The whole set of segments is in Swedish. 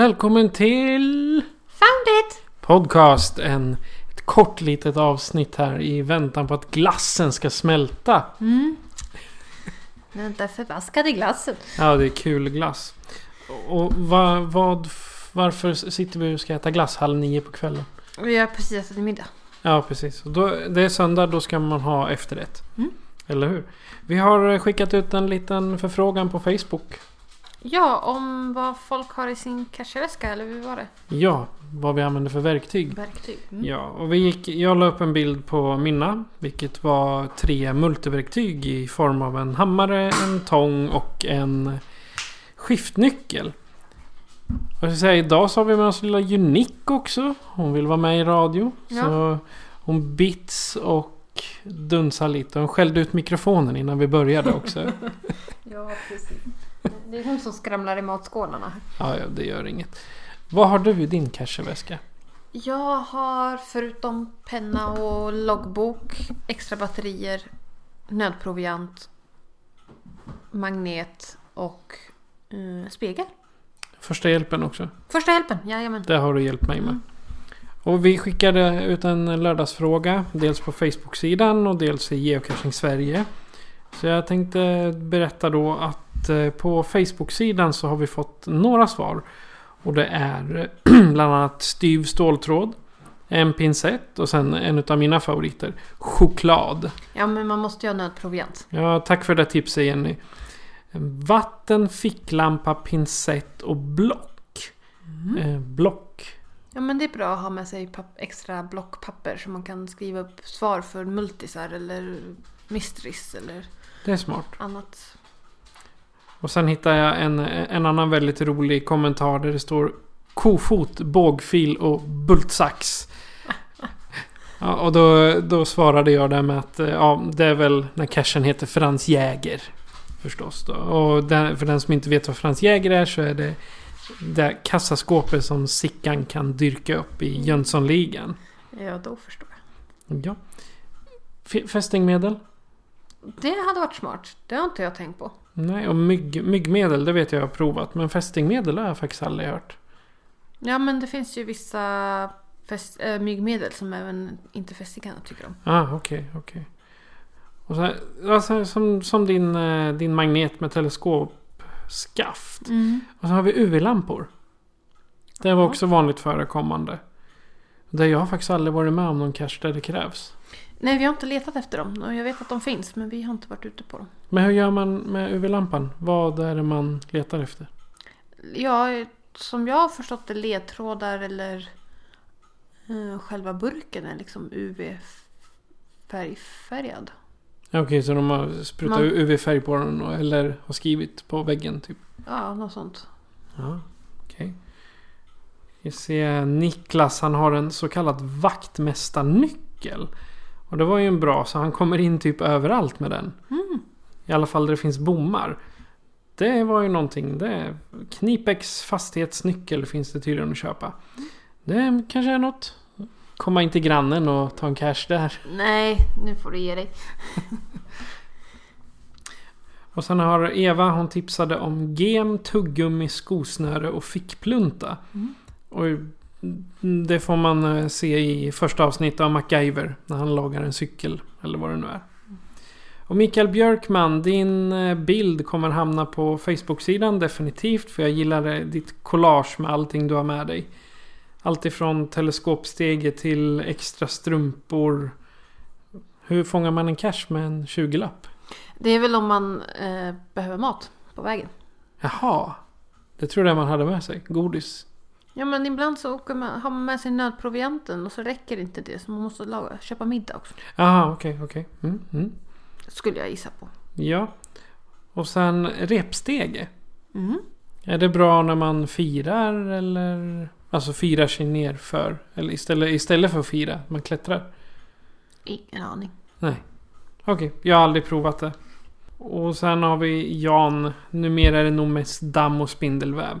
Välkommen till Found it! Podcast. En, ett kort litet avsnitt här i väntan på att glassen ska smälta. Den där förbaskade glassen. Ja, det är kul glass. Och vad, vad, varför sitter vi och ska äta glass halv nio på kvällen? Vi har precis ätit middag. Ja, precis. Då, det är söndag, då ska man ha efterrätt. Mm. Eller hur? Vi har skickat ut en liten förfrågan på Facebook. Ja, om vad folk har i sin casheväska, eller hur var det? Ja, vad vi använder för verktyg. Verktyg. Mm. Ja, och vi gick, jag la upp en bild på mina. Vilket var tre multiverktyg i form av en hammare, en tång och en skiftnyckel. Och jag säga, idag så har vi med oss lilla Unique också. Hon vill vara med i radio. Ja. Så hon bits och dunsar lite. Hon skällde ut mikrofonen innan vi började också. Ja, precis. Det är hon som skramlar i matskålarna. ja, ja, det gör inget. Vad har du i din casheväska? Jag har förutom penna och loggbok, extra batterier, nödproviant, magnet och eh, spegel. Första hjälpen också. Första hjälpen, jajamän. Det har du hjälpt mig med. Och vi skickade ut en lördagsfråga. Dels på Facebook-sidan och dels i Geocaching Sverige. Så jag tänkte berätta då att eh, på Facebook-sidan så har vi fått några svar. Och det är bland annat styv ståltråd. En pincett och sen en av mina favoriter. Choklad. Ja, men man måste ju ha nödproviant. Ja, tack för det tipset Jenny. Vatten, ficklampa, pincett och block. Eh, block. Ja, men det är bra att ha med sig extra blockpapper så man kan skriva upp svar för multisar eller mysteries eller Det är smart. annat. Och sen hittar jag en, en annan väldigt rolig kommentar där det står Kofot, bågfil och bultsax. Ja, och då, då svarade jag där med att eh, ja, det är väl när cashen heter Frans Jäger. Förstås då. Och den, för den som inte vet vad Frans Jäger är så är det det kassaskåpet som Sickan kan dyrka upp i Jönssonligan. Ja, då förstår jag. Ja. F- Fästingmedel? Det hade varit smart. Det har inte jag tänkt på. Nej, och mygg, myggmedel det vet jag jag har provat. Men fästingmedel har jag faktiskt aldrig hört. Ja, men det finns ju vissa fäst, äh, myggmedel som även inte fästingarna tycker om. Ah, okej, okej. Och så, alltså, som, som din, eh, din magnet med teleskopskaft. Och så har vi UV-lampor. Det var också vanligt förekommande. Där jag har faktiskt aldrig varit med om någon cache där det krävs. Nej, vi har inte letat efter dem. Och jag vet att de finns, men vi har inte varit ute på dem. Men hur gör man med UV-lampan? Vad är det man letar efter? Ja, som jag har förstått det, ledtrådar eller eh, själva burken är liksom UV-färgfärgad. Ja, Okej, så de har sprutat Man- UV-färg på den eller har skrivit på väggen typ. Ja, något sånt. Ja, okej. Vi ser Niklas, han har en så kallad vaktmästarnyckel. Och det var ju en bra, så han kommer in typ överallt med den. I alla fall där det finns bommar. Det var ju någonting. Det, Knipex fastighetsnyckel finns det tydligen att köpa. Det kanske är något. Komma in till grannen och ta en cash där. Nej, nu får du ge dig. Och sen har Eva, hon tipsade om gem, tuggummi, skosnöre och fickplunta. Och det får man eh, se i första avsnittet av MacGyver. När han lagar en cykel. Eller vad det nu är. Och Mikael Björkman, din eh, bild kommer hamna på Facebook-sidan definitivt. För jag gillar eh, ditt collage med allting du har med dig. Allt ifrån teleskopstege till extra strumpor. Hur fångar man en cash med en 20-lapp? Det är väl om man eh, behöver mat på vägen. Jaha. Det trodde jag man hade med sig. Godis. Ja men ibland så åker man, har man med sig nödprovianten och så räcker inte det så man måste laga, köpa middag också. Jaha, okej, okej. Mm, mm. Skulle jag gissa på. Ja. Och sen repstege. Mm. Är det bra när man firar eller? Alltså firar sig ner för. Eller istället, istället för att fira. Man klättrar. Ingen aning. Nej. Okej, jag har aldrig provat det. Och sen har vi Jan. Numera är det nog mest damm och spindelväv.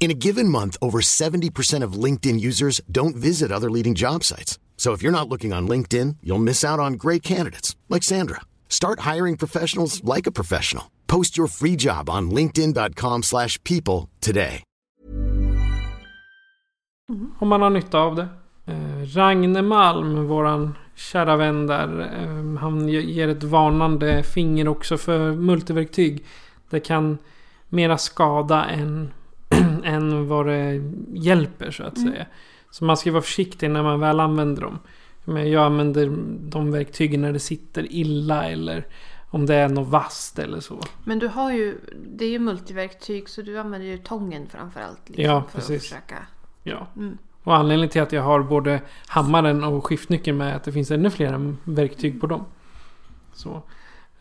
In a given month, over 70% of LinkedIn users don't visit other leading job sites. So if you're not looking on LinkedIn, you'll miss out on great candidates like Sandra. Start hiring professionals like a professional. Post your free job on linkedin.com/people today. Om man har nytta av det. Eh, Ragne Malm, våran kära vän där. Eh, han ger ett varnande finger också för multiverktyg. Det kan mera skada än, än vad det hjälper så att säga. Så man ska vara försiktig när man väl använder dem. Men jag använder de verktygen när det sitter illa eller om det är något vasst eller så. Men du har ju, det är ju multiverktyg så du använder ju tången framförallt. Liksom, Ja, för precis. Att försöka. Ja. Mm. Och anledningen till att jag har både hammaren och skiftnyckeln med är att det finns ännu fler verktyg på dem. Så.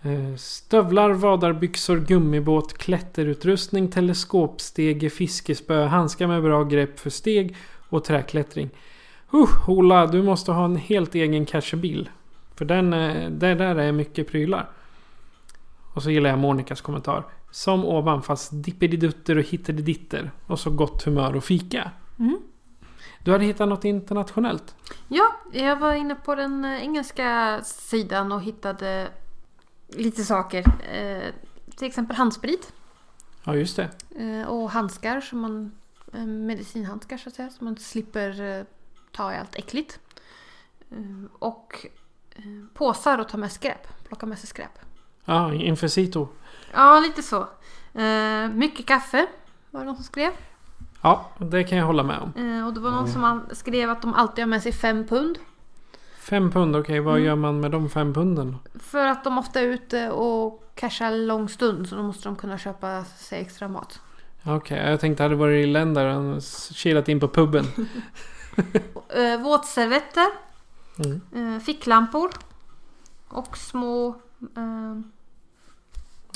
Eh, Stövlar, vadarbyxor, gummibåt, klätterutrustning, teleskopstege, fiskespö, handskar med bra grepp för steg och träklättring. Uh, Ola, du måste ha en helt egen cachebil. För den, eh, det där är mycket prylar. Och så gillar jag Monikas kommentar. Som ovan fast dippedidutter och hittediditter. Och så gott humör och fika. Mm. Du hade hittat något internationellt? Ja, jag var inne på den eh, engelska sidan och hittade lite saker. Eh, till exempel handsprit Ja, just det. eh, och handskar som man eh, medicinhandskar så att säga så man slipper eh, ta i allt äckligt. Eh, och påsar och ta med skräp, plocka med sig skräp. Ja, Infecito. Ja, lite så. Mycket kaffe var det någon som skrev. Ja, det kan jag hålla med om. Och det var någon som skrev att de alltid har med sig fem pund. Fem pund, okej. vad Mm. gör man med de fem punden? För att de ofta är ute och cashar lång stund så då måste de kunna köpa sig extra mat. Okej, jag tänkte hade varit i länder och kilat in på puben. Eh, våtservetter, Mm. eh, ficklampor och små eh,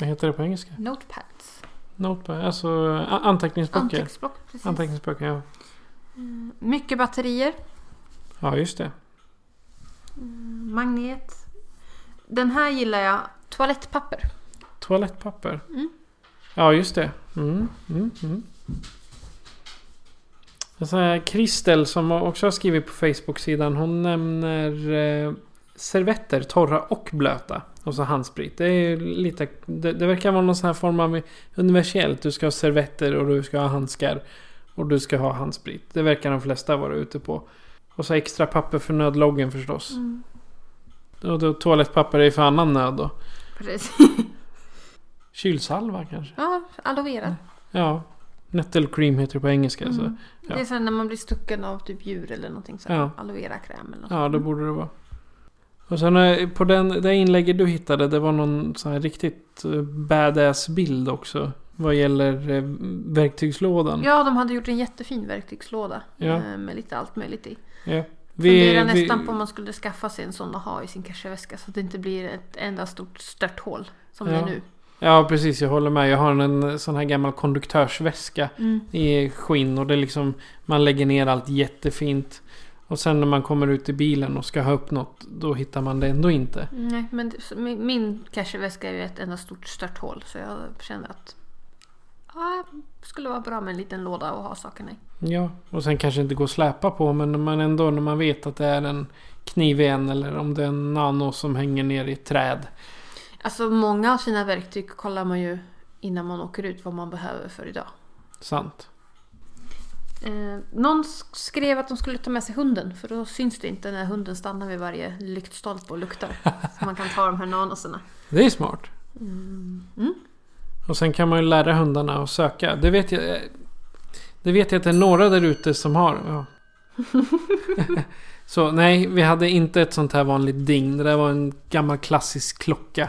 Vad heter det på engelska? notepads. Notepad, alltså anteckningsböcker. Anteckningsblock, precis. Anteckningsböcker, ja. Mycket batterier, Ja, just det. Magnet. Den här gillar jag, toalettpapper. Toalettpapper. Mm. Ja, just det. Mm, mm, mm. Så här, Kristel som också har skrivit på Facebook-sidan. Hon nämner eh, servetter, torra och blöta. Och så handsprit. Det, är lite, det, det verkar vara någon sån här form av universellt. Du ska ha servetter och du ska ha handskar. Och du ska ha handsprit. Det verkar de flesta vara ute på. Och så extra papper för nödloggen förstås. Och då toalettpapper är för annan nöd då. Precis. Kylsalva kanske? ja, aloe vera. Ja. Nettle cream heter det på engelska. Så. Det är sen när man blir stucken av typ djur eller någonting. Så Ja. Aloe vera kräm eller något. Ja, det borde det vara. Och sen eh, på den, det inlägget du hittade, det var någon sån här riktigt eh, badass bild också. Vad gäller eh, verktygslådan. Ja, de hade gjort en jättefin verktygslåda. Ja. Med lite allt möjligt i. Ja. Funderar nästan på om man skulle skaffa sig en sån och ha i sin casheväska. Så att det inte blir ett enda stort stört hål. Som det Ja. är nu. Ja, precis. Jag håller med. Jag har en sån här gammal konduktörsväska Mm. i skinn. Och det är liksom, man lägger ner allt jättefint. Och sen när man kommer ut i bilen och ska ha upp något, då hittar man det ändå inte. Nej, men det- min, cashewväska är ju ett enda stort stört hål. Så jag kände att ja, det skulle vara bra med en liten låda att ha sakerna i. Ja, och sen kanske inte går att släpa på. Men när man ändå, när man vet att det är en kniv i en eller om det är en nano som hänger ner i ett träd. Alltså många av sina verktyg kollar man ju innan man åker ut vad man behöver för idag. Sant. Eh, någon sk- skrev att de skulle ta med sig hunden för då syns det inte när hunden stannar vid varje lyktstolpe och luktar. Så man kan ta de här nanoserna. Det är smart. Mm. Och sen kan man ju lära hundarna att söka. Det vet jag. Det vet jag att det är några där ute som har. Ja. Så nej, vi hade inte ett sånt här vanligt ding. Det där var en gammal klassisk klocka.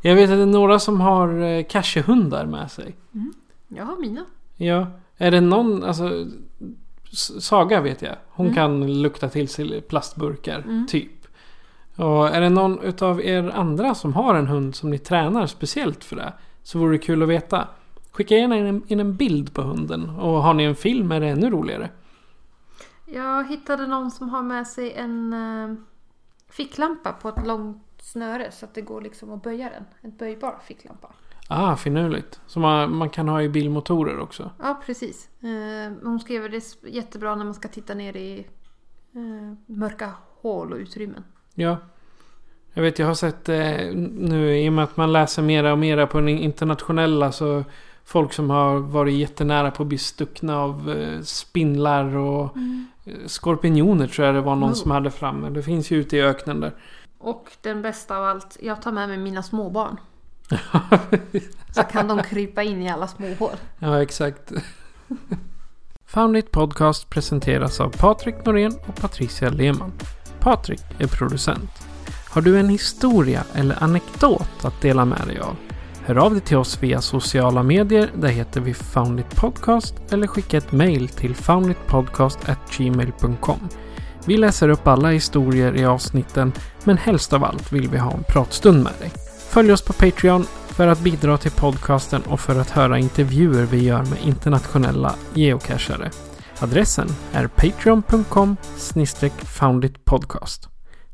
Jag vet att det är några som har eh, cashewhundar med sig. Jag har mina. Ja, är det någon, alltså Saga vet jag. Hon Mm. kan lukta till sig plastburkar, typ. Och är det någon utav er andra som har en hund som ni tränar speciellt för det? Så vore det kul att veta. Skicka gärna in en, in en bild på hunden. Och har ni en film är det ännu roligare. Jag hittade någon som har med sig en eh, ficklampa på ett långt snöre så att det går liksom att böja den. En böjbar ficklampa. Ah, finurligt. Som man, man kan ha i bilmotorer också. Ja, precis. Eh, hon skrev att det är jättebra när man ska titta ner i eh, mörka hål och utrymmen. Ja. Jag vet, jag har sett eh, nu i och med att man läser mera och mera på den internationella så folk som har varit jättenära på att bli stuckna av eh, spindlar och eh, skorpioner tror jag det var någon Oh. som hade framme. Det finns ju ute i öknen där. Och den bästa av allt, jag tar med mig mina småbarn. Så kan de krypa in i alla små hål. ja, exakt. Found It Podcast presenteras av Patrik Norén och Patricia Lehmann. Patrik är producent. Har du en historia eller anekdot att dela med dig av? Hör av dig till oss via sociala medier. Där heter vi Foundit Podcast eller skicka ett mail till founditpodcast@gmail.com. Vi läser upp alla historier i avsnitten men helst av allt vill vi ha en pratstund med dig. Följ oss på Patreon för att bidra till podcasten och för att höra intervjuer vi gör med internationella geocachare. Adressen är patreon.com founditpodcast.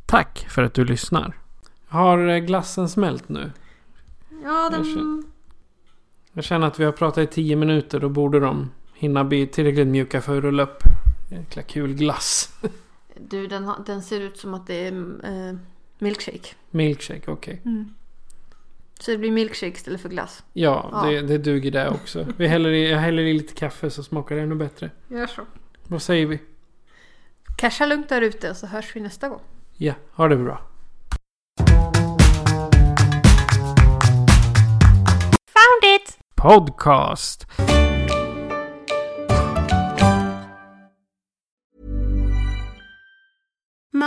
Tack för att du lyssnar. Har eh, glassen smält nu? Ja, den... Jag Jag känner att vi har pratat i 10 minuter. Då borde de hinna bli tillräckligt mjuka för att rulla upp. Jäkla kul glass. Du, den, har- den ser ut som att det är eh, milkshake. Milkshake, okej. Så det blir milkshake istället för glass. Ja, Ja. Det, det duger det också. Vi häller i, jag häller i lite kaffe så smakar det ännu bättre. Gör så. Vad säger vi? Casha lugnt där ute och så hörs vi nästa gång. Ja, ha det bra. Found it! Podcast.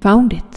Found it.